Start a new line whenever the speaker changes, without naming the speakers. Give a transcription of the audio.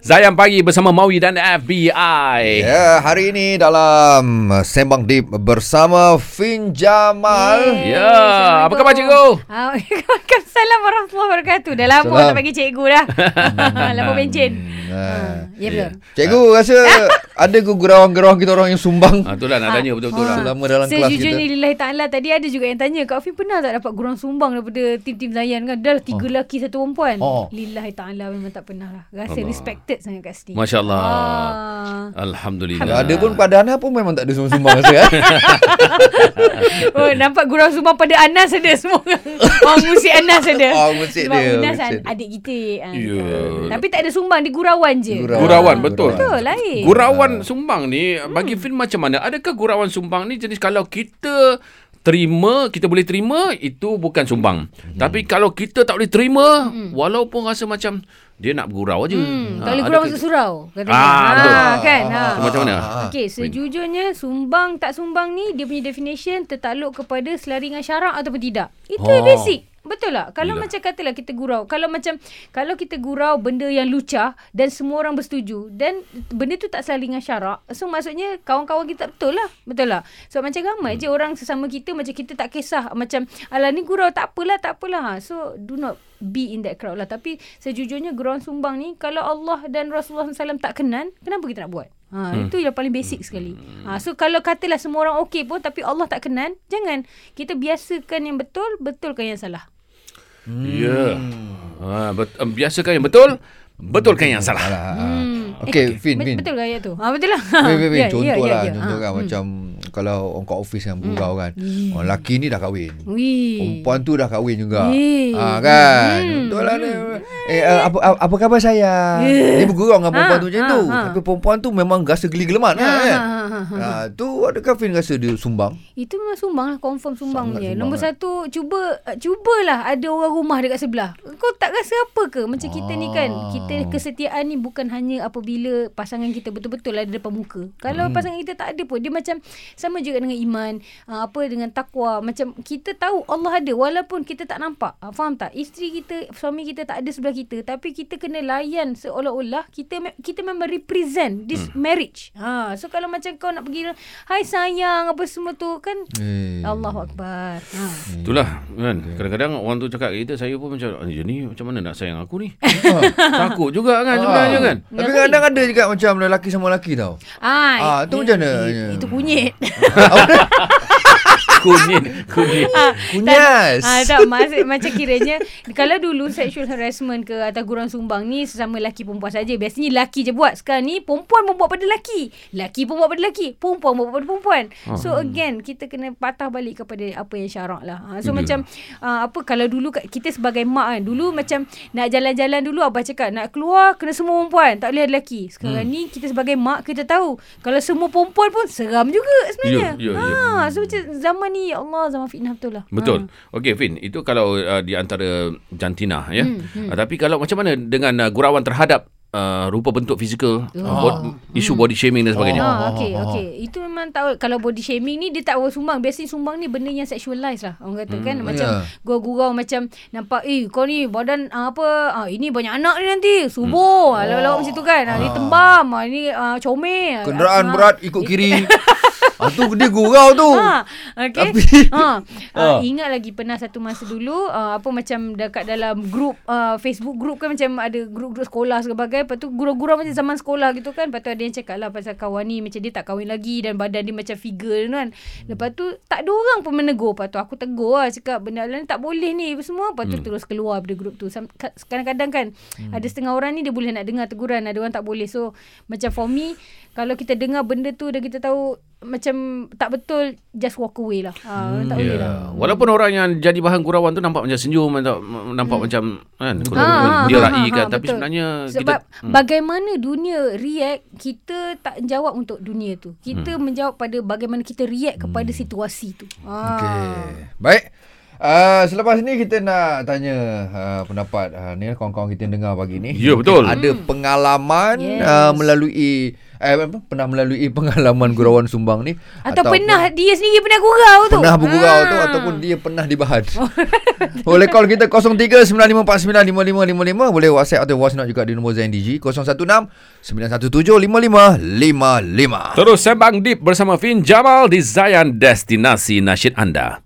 Zayan Pagi bersama Maui dan FBI.
Ya, hari ini dalam Sembang Deep bersama Fin Jamal.
Ya, apa khabar cikgu?
Ah, Waalaikumsalam warahmatullahi wabarakatuh. Dah lama
Salam.
tak bagi cikgu dah. lama bencin.
Ah.
Ya betul.
Cikgu rasa ada ke gurauan-gurauan kita orang yang sumbang
Ha, itulah nak tanya betul-betul lah.
selama dalam kelas
Sejujurnya
kita?
lillahi ta'ala Tadi ada juga yang tanya Kak Fin pernah tak dapat gurang sumbang Daripada tim-tim Zayan kan Dah tiga lelaki satu perempuan
Oh.
Lillahi ta'ala memang tak pernah lah Rasa
Allah.
respected sangat kat sini
Masya Allah.
ah.
Alhamdulillah.
Kalau ada pun pada Ana pun memang tak ada sumbang-sumbang rasa eh?
Oh nampak gurang sumbang pada Anas ada semua Orang musik Anas ada
Oh, musik
Sebab
dia,
Anas
musik
an-
dia.
adik kita ah,
Ya.
betul. Tapi tak ada sumbang Dia gurauan je
Gurauan.
Gurawan betul.
Betul lain
Gurawan sumbang ni bagi Fin macam mana? Adakah gurawan sumbang ni jenis kalau kita terima, kita boleh terima itu bukan sumbang. Tapi kalau kita tak boleh terima walaupun rasa macam dia nak bergurau aja.
Hmm, tak
Ha,
boleh gurau masuk surau katanya.
Ah, betul.
kan. Ha.
Ah,
Macam mana?
Okey, sejujurnya sumbang tak sumbang ni dia punya definition tertakluk kepada selaringan syarak ataupun tidak. Itu
oh.
basic. Betul tak? Kalau
Yelah.
macam katalah kita gurau. Kalau macam kalau kita gurau benda yang lucah dan semua orang bersetuju dan benda tu tak selaringan syarak, so maksudnya kawan-kawan kita betul lah. Betul lah. So macam ramai je orang sesama kita macam kita tak kisah macam alah ni gurau tak apalah tak apalah. Ha. So do not be in that crowd lah. Tapi sejujurnya gurauan sumbang ni kalau Allah dan Rasulullah SAW tak kenan, kenapa kita nak buat? Ha, hmm. Itu yang paling basic sekali. Ha, so kalau katalah semua orang okey pun tapi Allah tak kenan, jangan. Kita biasakan yang betul, betulkan yang salah.
Ya. Ha, bet- um, biasakan yang betul, betulkan yang salah.
Alah, ah.
Hmm.
Okey, Fin, Fin.
Betul ayat tu? Ha, betul lah.
Fin, Fin, Fin,
Ya,
contoh
ya,
lah.
ya, ya.
Contoh
Ha,
kan
hmm.
macam kalau orang kat office yang bergurau kan. Orang lelaki ni dah kahwin.
Wih.
Perempuan tu dah kahwin juga.
Eh.
Ah kan.
Hmm.
Betul lah ni. Eh uh, apa apa, khabar saya? Dia bergurau dengan perempuan
Ha,
tu macam
ha,
tu.
ha.
Tapi perempuan tu memang rasa geli-geleman
Ha,
kan.
ha, ha, ha, ha.
Ah tu adakah Fin rasa dia sumbang?
Itu memang sumbang lah Confirm sumbang
Sangat
punya
sumbang,
Nombor
kan?
satu Cuba uh, Cubalah ada orang rumah dekat sebelah Kau tak rasa apa ke Macam kita ni kan
Ah.
Kita kesetiaan ni Bukan hanya apabila Pasangan kita betul-betul ada depan muka Kalau
Hmm.
pasangan kita tak ada pun Dia macam Sama juga dengan iman uh, Apa dengan takwa Macam kita tahu Allah ada Walaupun kita tak nampak uh, Faham tak Isteri kita Suami kita tak ada sebelah kita Tapi kita kena layan Seolah-olah Kita kita memang represent This
Hmm.
marriage ha, So kalau macam kau nak pergi Hai sayang Apa semua tu kan
Eh.
Allahu Akbar. Ha.
Itulah kan. Kadang-kadang orang tu cakap kat kita saya pun macam "Ah, ni macam mana nak sayang aku ni?
Ah.
Takut juga kan sebenarnya kan.
Tapi kadang ada juga macam lelaki sama lelaki tau.
Ah,
Ah, tu macam mana?
Itu kunyit.
Kunyit, kunyit.
ah,
Kunyas.
Ah, tak maksud macam kiranya kalau dulu sexual harassment ke atau gurang sumbang ni sesama lelaki perempuan saja. Biasanya lelaki je buat. Sekarang ni perempuan pun buat pada lelaki. Lelaki pun buat pada lelaki. Perempuan pun buat pada perempuan. So again kita kena patah balik kepada apa yang syarak lah. Ah, so
Betul.
macam ah, apa kalau dulu kita sebagai mak kan dulu macam nak jalan-jalan dulu abah cakap nak keluar kena semua perempuan tak boleh ada lelaki. Sekarang ni kita sebagai mak kita tahu kalau semua perempuan pun seram juga sebenarnya.
Ya, ya, ya.
Ah, so macam zaman ni ya Allah zaman fitnah betul lah.
Betul. Okey Fin, itu kalau uh, di antara jantina ya.
Hmm,
Hmm, Uh, tapi kalau macam mana dengan uh, gurauan terhadap uh, rupa bentuk fizikal, uh,
Oh.
bod, isu body shaming dan sebagainya.
Ah, okey okey. Itu memang tak kalau body shaming ni dia tak boleh sumbang. Biasanya sumbang ni benda yang sexualize lah. Orang kata kan macam
Ya.
gurau-gurau macam nampak eh kau ni badan ah, apa ah, ini banyak anak ni nanti. Subur. Hmm. Lawak-lawak macam tu kan. Ah. Ni tembam, ah, ni ah, comel.
Kenderaan
Ah,
berat ikut kiri. ah tu dia gurau tu.
Ha, okay.
Tapi-
ha,
Ah.
uh, ingat lagi pernah satu masa dulu uh, apa macam dekat dalam grup uh, Facebook grup kan macam ada grup-grup sekolah sebagainya. Lepas tu gurau-gurau macam zaman sekolah gitu kan. Lepas tu ada yang cakap lah pasal kawan ni macam dia tak kahwin lagi dan badan dia macam figure kan. Lepas tu tak ada orang pun menegur. Lepas tu aku tegur lah cakap benda lain tak boleh ni semua. Lepas tu terus keluar dari grup tu. Kadang-kadang kan ada setengah orang ni dia boleh nak dengar teguran. Ada orang tak boleh. So macam for me kalau kita dengar benda tu dan kita tahu macam tak betul just walk away lah. Ha, tak boleh lah.
Walaupun orang yang jadi bahan gurauan tu nampak macam senyum, nampak, nampak macam kan
Ah,
dia
ah,
rai
ah,
kan
ah,
tapi
betul.
sebenarnya
Sebab
kita
hmm. bagaimana dunia react, kita tak jawab untuk dunia tu. Kita hmm. menjawab pada bagaimana kita react kepada situasi tu. Ha.
Okey. Baik. Uh, selepas ni kita nak tanya uh, pendapat uh, ni kawan-kawan kita yang dengar pagi ni.
Ya,
Mungkin
betul.
Ada pengalaman
Yes.
uh, melalui eh, apa, pernah melalui pengalaman gurauan sumbang ni
Atau pernah dia sendiri pernah gurau tu.
pernah bergurau
Ah.
tu ataupun dia pernah dibahas. boleh call kita 0395495555 boleh WhatsApp atau note juga di nombor ZNDG 016 917 5555.
Terus sembang deep bersama Fin Jamal di Zayan Destinasi Nasyid Anda.